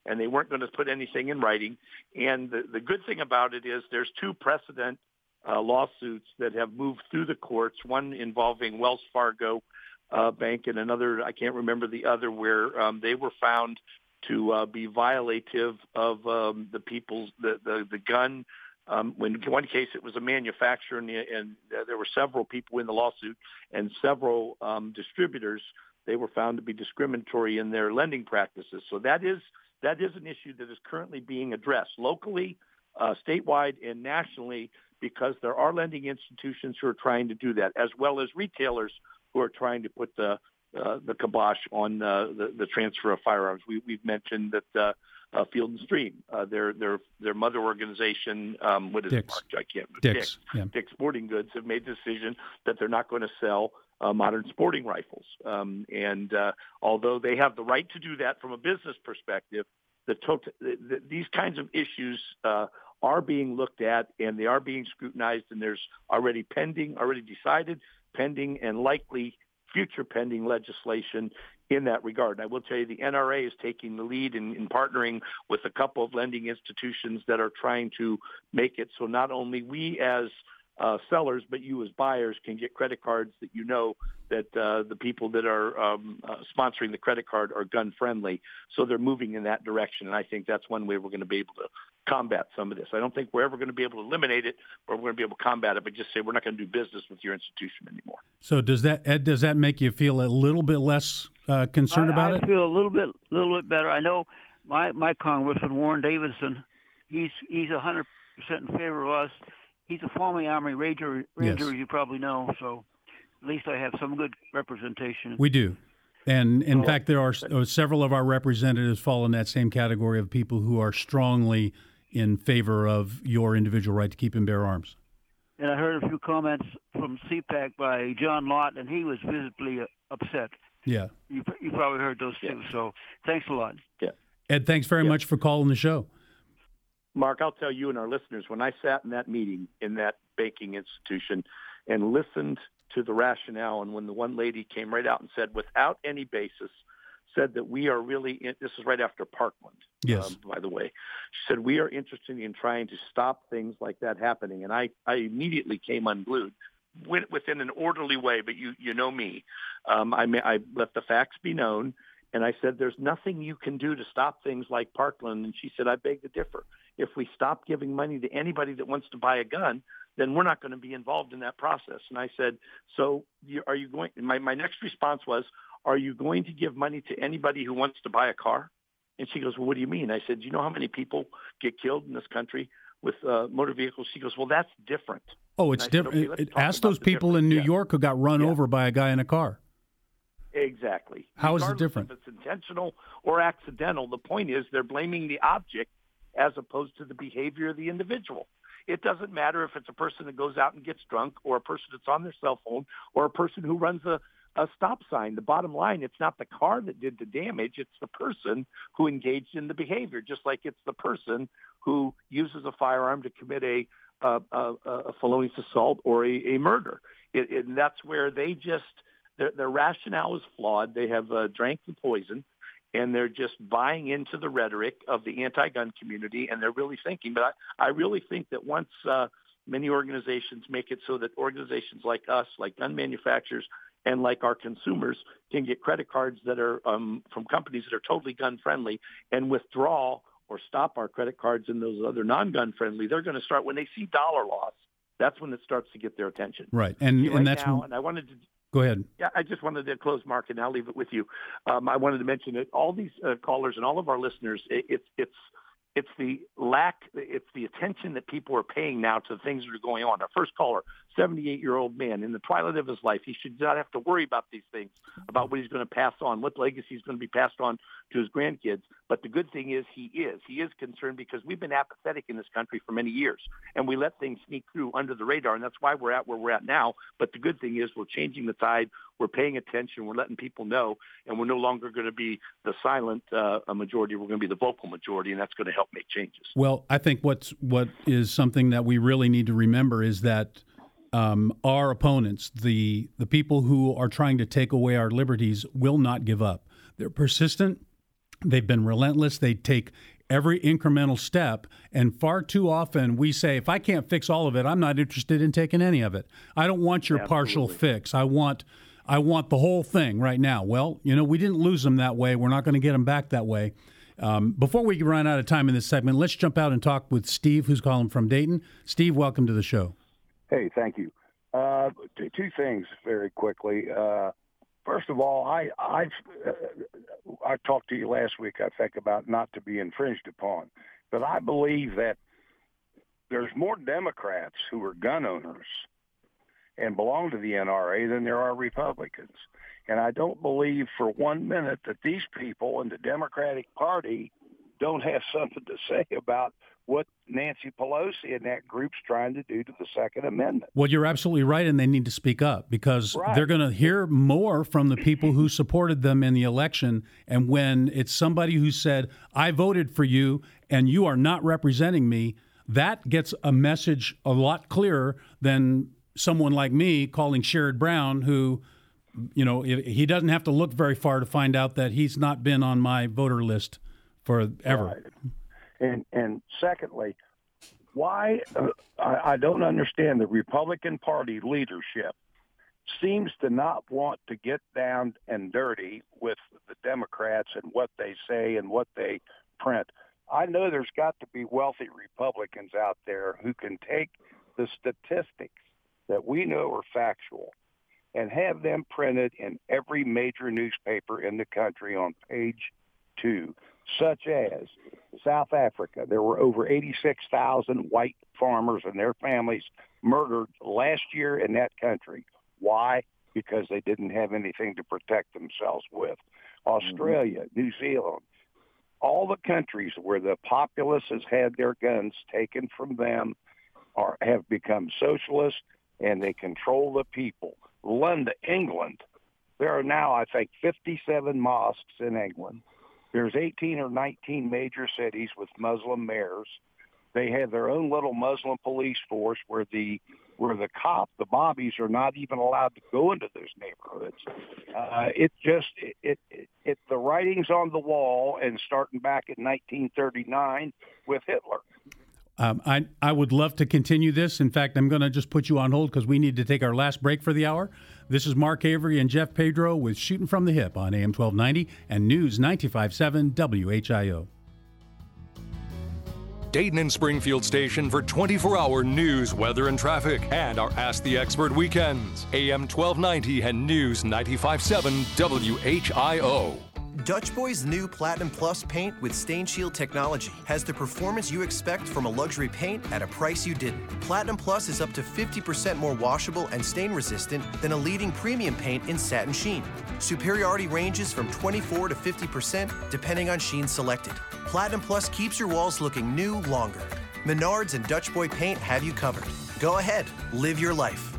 and they weren't going to put anything in writing. And the, the good thing about it is there's two precedent uh, lawsuits that have moved through the courts. One involving Wells Fargo uh, Bank, and another I can't remember the other, where um, they were found to uh, be violative of um, the people's the the, the gun. Um, in one case it was a manufacturer, and, the, and uh, there were several people in the lawsuit, and several um, distributors. They were found to be discriminatory in their lending practices. So that is that is an issue that is currently being addressed locally, uh, statewide, and nationally because there are lending institutions who are trying to do that, as well as retailers who are trying to put the uh, the kibosh on uh, the, the transfer of firearms. We, we've mentioned that uh, uh, Field and Stream, uh, their their their mother organization, um, what is Dick's. it? Mark? I can't. Dick's, yeah. Dick's Sporting Goods have made the decision that they're not going to sell uh, modern sporting rifles. Um, and uh, although they have the right to do that from a business perspective, the, tot- the, the these kinds of issues uh, are being looked at and they are being scrutinized. And there's already pending, already decided, pending, and likely future pending legislation in that regard. And I will tell you the NRA is taking the lead in, in partnering with a couple of lending institutions that are trying to make it so not only we as uh, sellers, but you as buyers can get credit cards that you know that uh, the people that are um, uh, sponsoring the credit card are gun friendly. So they're moving in that direction, and I think that's one way we're going to be able to combat some of this. I don't think we're ever going to be able to eliminate it, or we're going to be able to combat it, but just say we're not going to do business with your institution anymore. So does that Ed? Does that make you feel a little bit less uh, concerned I, about I it? I feel a little bit, little bit better. I know my my congressman Warren Davidson. He's he's a hundred percent in favor of us. He's a former Army Ranger, Ranger, Yes. as you probably know. So at least I have some good representation. We do. And in Oh. fact, there are uh, several of our representatives fall in that same category of people who are strongly in favor of your individual right to keep and bear arms. And I heard a few comments from CPAC by John Lott, and he was visibly uh, upset. Yeah. You, you probably heard those too. So thanks a lot. Yeah. Ed, thanks very much for calling the show. Mark, I'll tell you and our listeners, when I sat in that meeting in that banking institution and listened to the rationale, and when the one lady came right out and said, without any basis, said that we are really, in, this is right after Parkland, Yes. um, by the way. She said, we are interested in trying to stop things like that happening. And I, I immediately came unglued. Went within an orderly way, but you, you know me. Um, I, ma- I let the facts be known. And I said, there's nothing you can do to stop things like Parkland. And she said, I beg to differ. If we stop giving money to anybody that wants to buy a gun, then we're not going to be involved in that process. And I said, so you, are you going, my, my next response was, are you going to give money to anybody who wants to buy a car? And she goes, well, what do you mean? I said, do you know how many people get killed in this country with uh, motor vehicles? She goes, well, that's different. Oh, it's different. Okay, Ask those people in New difference. York who got run yeah. over by a guy in a car. Exactly. How Regardless is it different? If it's intentional or accidental, the point is they're blaming the object as opposed to the behavior of the individual. It doesn't matter if it's a person that goes out and gets drunk or a person that's on their cell phone or a person who runs a, a stop sign. The bottom line, it's not the car that did the damage. It's the person who engaged in the behavior, just like it's the person who uses a firearm to commit a, a, a, a felonious assault or a, a murder. It, it, and that's where they just, their, their rationale is flawed. They have uh, drank the poison and they're just buying into the rhetoric of the anti-gun community, and they're really thinking. But I, I really think that once uh, many organizations make it so that organizations like us, like gun manufacturers, and like our consumers can get credit cards that are um, from companies that are totally gun friendly and withdraw or stop our credit cards and those other non-gun friendly, they're going to start when they see dollar loss. That's when it starts to get their attention. Right, and See, and that's now, and I wanted to Go ahead. Yeah, I just wanted to close, Mark, and I'll leave it with you. Um, I wanted to mention that all these uh, callers and all of our listeners, it, it's it's it's the lack, it's the attention that people are paying now to the things that are going on. Our first caller, 78-year-old man, in the twilight of his life, he should not have to worry about these things, about what he's going to pass on, what legacy is going to be passed on to his grandkids. But the good thing is he is. He is concerned because we've been apathetic in this country for many years, and we let things sneak through under the radar, and that's why we're at where we're at now. But the good thing is we're changing the tide. We're paying attention. We're letting people know, and we're no longer going to be the silent uh, majority. We're going to be the vocal majority, and that's going to help make changes. Well, I think what's what is something that we really need to remember is that um, our opponents, the the people who are trying to take away our liberties, will not give up. They're persistent. They've been relentless. They take every incremental step. And far too often we say, if I can't fix all of it, I'm not interested in taking any of it. I don't want your Absolutely. partial fix. I want I want the whole thing right now. Well, you know, we didn't lose them that way. We're not going to get them back that way. Um, before we run out of time in this segment, let's jump out and talk with Steve, who's calling from Dayton. Steve, welcome to the show. Hey, thank you. Uh, two, two things very quickly. Uh, first of all, I I've, uh, I talked to you last week. I think about not to be infringed upon, but I believe that there's more Democrats who are gun owners and belong to the NRA than there are Republicans. And I don't believe for one minute that these people in the Democratic Party don't have something to say about what Nancy Pelosi and that group's trying to do to the Second Amendment. Well, you're absolutely right, and they need to speak up because Right. they're going to hear more from the people who supported them in the election. And when it's somebody who said, I voted for you and you are not representing me, that gets a message a lot clearer than someone like me calling Sherrod Brown, who, you know, he doesn't have to look very far to find out that he's not been on my voter list forever. And and secondly, why uh, I, I don't understand the Republican Party leadership seems to not want to get down and dirty with the Democrats and what they say and what they print. I know there's got to be wealthy Republicans out there who can take the statistics that we know are factual and have them printed in every major newspaper in the country on page two, such as South Africa. There were over 86,000 white farmers and their families murdered last year in that country. Why? Because they didn't have anything to protect themselves with. Mm-hmm. Australia, New Zealand, all the countries where the populace has had their guns taken from them are have become socialist and they control the people. London, England, there are now I think 57 mosques in England. There's 18 or 19 major cities with Muslim mayors. They have their own little Muslim police force where the where the cop, the bobbies, are not even allowed to go into those neighborhoods. Uh, it just it, it it the writings on the wall, and starting back in 1939 with Hitler. Um, I, I would love to continue this. In fact, I'm going to just put you on hold because we need to take our last break for the hour. This is Mark Avery and Jeff Pedro with Shooting from the Hip on AM 1290 and News 95.7 WHIO. Dayton and Springfield station for 24 hour news, weather, and traffic, and our Ask the Expert weekends. AM 1290 and News 95.7 WHIO. Dutch Boy's new Platinum Plus paint with Stain Shield technology has the performance you expect from a luxury paint at a price you didn't. Platinum Plus is up to 50% more washable and stain resistant than a leading premium paint in satin sheen. Superiority ranges from 24 to 50% depending on sheen selected. Platinum Plus keeps your walls looking new longer. Menards and Dutch Boy paint have you covered. Go ahead, live your life.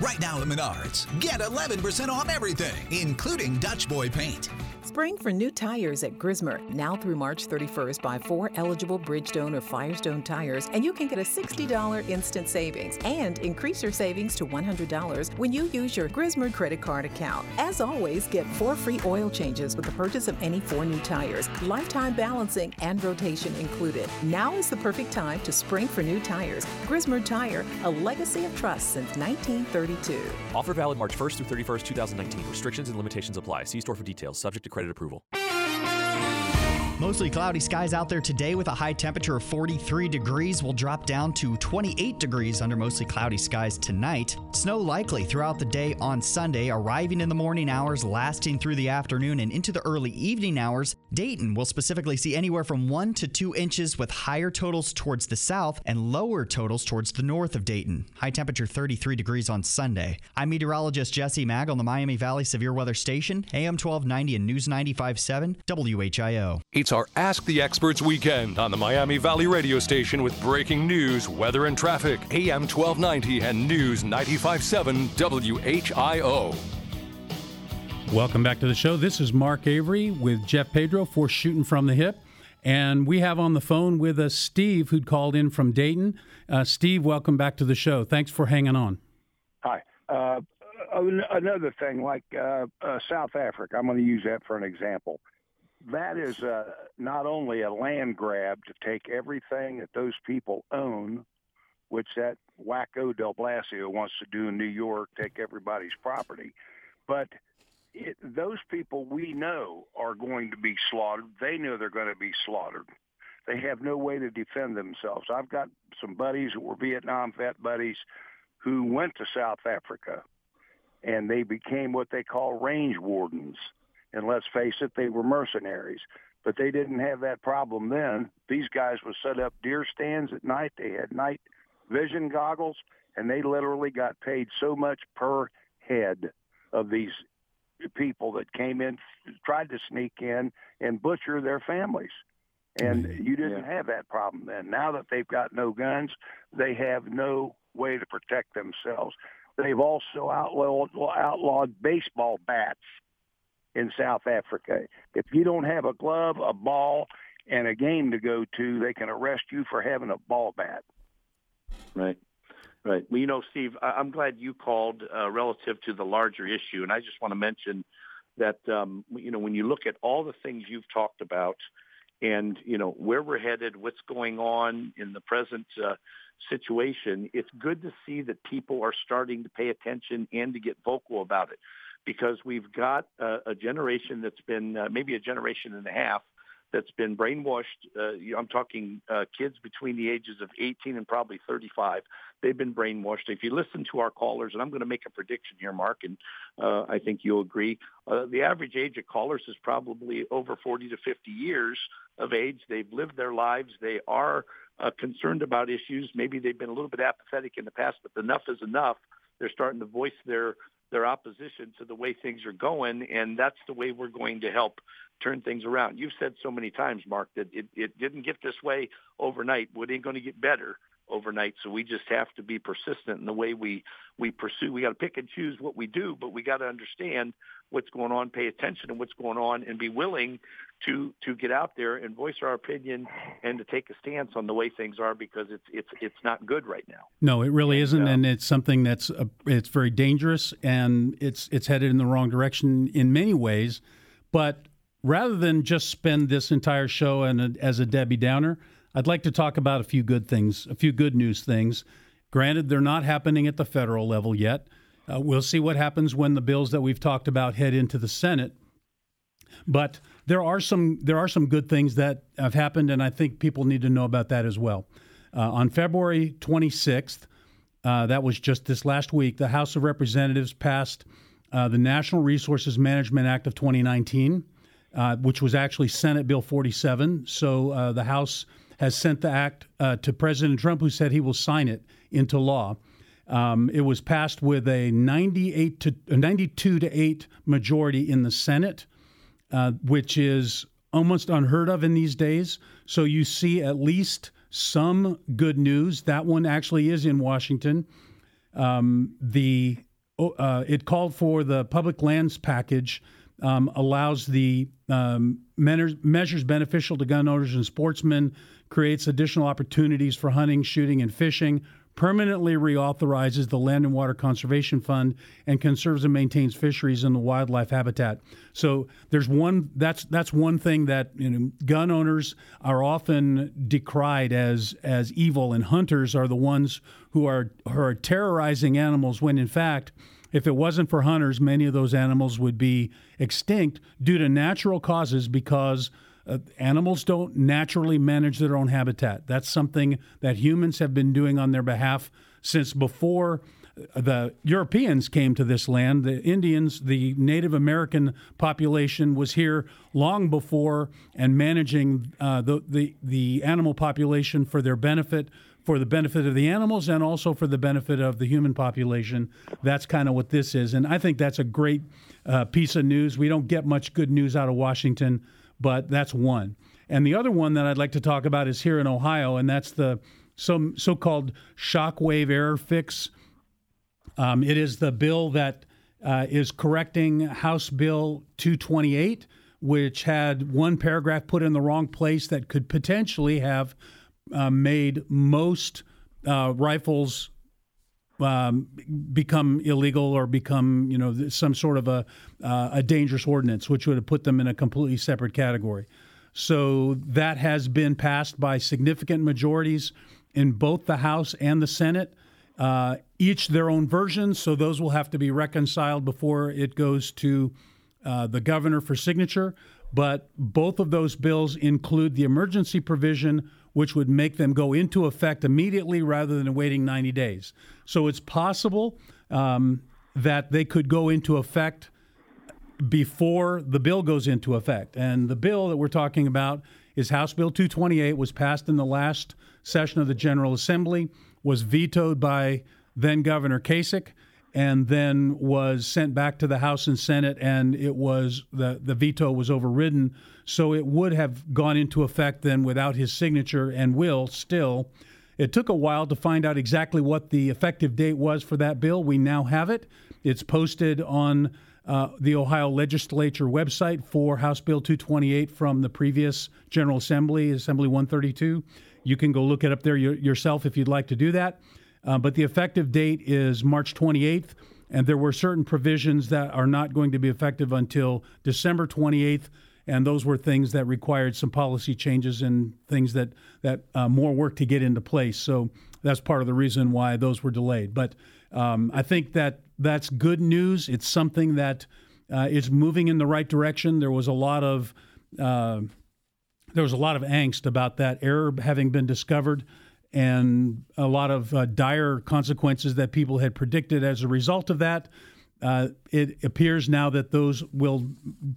Right now at Menards, get 11% off everything, including Dutch Boy paint. Spring for new tires at Grismer. Now through March 31st, buy four eligible Bridgestone or Firestone tires, and you can get a $60 instant savings and increase your savings to $100 when you use your Grismer credit card account. As always, get four free oil changes with the purchase of any four new tires, lifetime balancing and rotation included. Now is the perfect time to spring for new tires. Grismer Tire, a legacy of trust since 1932. Offer valid March 1st through 31st, 2019. Restrictions and limitations apply. See store for details. Subject to credit approval. Mostly cloudy skies out there today with a high temperature of 43 degrees. Will drop down to 28 degrees under mostly cloudy skies tonight. Snow likely throughout the day on Sunday, arriving in the morning hours, lasting through the afternoon and into the early evening hours. Dayton will specifically see anywhere from 1 to 2 inches with higher totals towards the south and lower totals towards the north of Dayton. High temperature 33 degrees on Sunday. I'm meteorologist Jesse Mag on the Miami Valley Severe Weather Station, AM 1290 and News 95.7 WHIO. It's our Ask the Experts weekend on the Miami Valley radio station with breaking news, weather, and traffic. AM 1290 and News 95.7 WHIO. Welcome back to the show. This is Mark Avery with Jeff Pedro for Shooting from the Hip. And we have on the phone with us Steve, who'd called in from Dayton. Uh, Steve, welcome back to the show. Thanks for hanging on. Hi. Uh, another thing, like uh, uh, South Africa, I'm going to use that for an example. That is uh, not only a land grab to take everything that those people own, which that wacko Del Blasio wants to do in New York, take everybody's property, but it, those people we know are going to be slaughtered. They know they're going to be slaughtered. They have no way to defend themselves. I've got some buddies who were Vietnam vet buddies who went to South Africa and they became what they call range wardens. And let's face it, they were mercenaries. But they didn't have that problem then. These guys would set up deer stands at night. They had night vision goggles, and they literally got paid so much per head of these people that came in, tried to sneak in and butcher their families. And mm-hmm. you didn't yeah. have that problem then. Now that they've got no guns, they have no way to protect themselves. They've also outlawed, outlawed baseball bats in South Africa. If you don't have a glove, a ball, and a game to go to, they can arrest you for having a ball bat. Right. Right. Well, you know, Steve, I'm glad you called uh, relative to the larger issue, and I just want to mention that um, you know when you look at all the things you've talked about, and you know where we're headed, what's going on in the present uh, situation, it's good to see that people are starting to pay attention and to get vocal about it, because we've got a, a generation that's been uh, maybe a generation and a half that's been brainwashed. Uh, I'm talking uh, kids between the ages of 18 and probably 35. They've been brainwashed. If you listen to our callers, and I'm going to make a prediction here, Mark, and uh, I think you'll agree, uh, the average age of callers is probably over 40 to 50 years of age. They've lived their lives. They are uh, concerned about issues. Maybe they've been a little bit apathetic in the past, but enough is enough. They're starting to voice their their opposition to the way things are going, and that's the way we're going to help turn things around. You've said so many times, Mark, that it, it didn't get this way overnight, it ain't going to get better overnight. So we just have to be persistent in the way we we pursue. We got to pick and choose what we do, but we got to understand what's going on, pay attention to what's going on, and be willing to to get out there and voice our opinion and to take a stance on the way things are because it's it's it's not good right now. No, it really and, isn't, uh, and it's something that's uh, it's very dangerous and it's it's headed in the wrong direction in many ways. But rather than just spend this entire show and as a Debbie Downer, I'd like to talk about a few good things, a few good news things. Granted, they're not happening at the federal level yet. Uh, we'll see what happens when the bills that we've talked about head into the Senate. But there are some there are some good things that have happened, and I think people need to know about that as well. Uh, on February 26th, uh, that was just this last week, the House of Representatives passed uh, the Natural Resources Management Act of 2019. uh, which was actually Senate Bill 47. So uh, the House has sent the act uh, to President Trump, who said he will sign it into law. Um, it was passed with a 98 to a 92 to 8 majority in the Senate, uh, which is almost unheard of in these days. So you see at least some good news. That one actually is in Washington. Um, the uh, it called for the public lands package um, allows the um, measures beneficial to gun owners and sportsmen, creates additional opportunities for hunting, shooting, and fishing, permanently reauthorizes the Land and Water Conservation Fund and conserves and maintains fisheries and the wildlife habitat. So there's one that's that's one thing that you know, gun owners are often decried as as evil, and hunters are the ones who are who are terrorizing animals when in fact. If it wasn't for hunters, many of those animals would be extinct due to natural causes because uh, animals don't naturally manage their own habitat. That's something that humans have been doing on their behalf since before the Europeans came to this land. The Indians, the Native American population, was here long before and managing uh, the, the the animal population for their benefit, for the benefit of the animals, and also for the benefit of the human population. That's kind of what this is, and I think that's a great uh, piece of news. We don't get much good news out of Washington but that's one. And the other one that I'd like to talk about is here in Ohio, and that's the so, so-called shockwave error fix. Um, it is the bill that uh, is correcting House Bill 228, which had one paragraph put in the wrong place that could potentially have uh, made most uh, rifles um, become illegal or become, you know, some sort of a uh, a dangerous ordnance, which would have put them in a completely separate category. So that has been passed by significant majorities in both the House and the Senate. Uh, each their own versions, so those will have to be reconciled before it goes to uh, the governor for signature. But both of those bills include the emergency provision, which would make them go into effect immediately rather than waiting 90 days. So it's possible um, that they could go into effect before the bill goes into effect. And the bill that we're talking about is House Bill 228 was passed in the last session of the General Assembly, was vetoed by then Governor Kasich, and then was sent back to the House and Senate, and it was the the veto was overridden. So it would have gone into effect then without his signature, and will still. It took a while to find out exactly what the effective date was for that bill. We now have it. It's posted on uh, the Ohio Legislature website for House Bill 228 from the previous General Assembly, Assembly 132. You can go look it up there yourself if you'd like to do that. Uh, but the effective date is March 28th, and there were certain provisions that are not going to be effective until December 28th, and those were things that required some policy changes and things that that uh, more work to get into place. So that's part of the reason why those were delayed. But um, I think that that's good news. It's something that uh, is moving in the right direction. There was a lot of uh, there was a lot of angst about that error having been discovered and a lot of uh, dire consequences that people had predicted as a result of that. Uh, it appears now that those will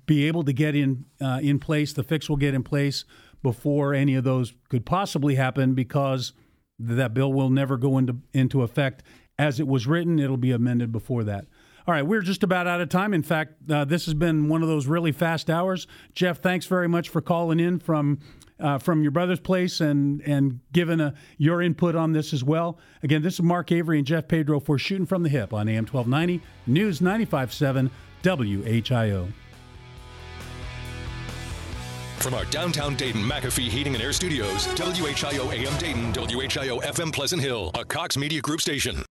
be able to get in uh, in place. The fix will get in place before any of those could possibly happen because that bill will never go into into effect as it was written. It'll be amended before that. All right, we're just about out of time. In fact, uh, this has been one of those really fast hours. Jeff, thanks very much for calling in from uh, from your brother's place and and giving a, uh, your input on this as well. Again, this is Mark Avery and Jeff Pedro for Shooting from the Hip on AM 1290 News 95.7 WHIO. From our downtown Dayton McAfee Heating and Air Studios, WHIO AM Dayton, WHIO FM Pleasant Hill, a Cox Media Group station.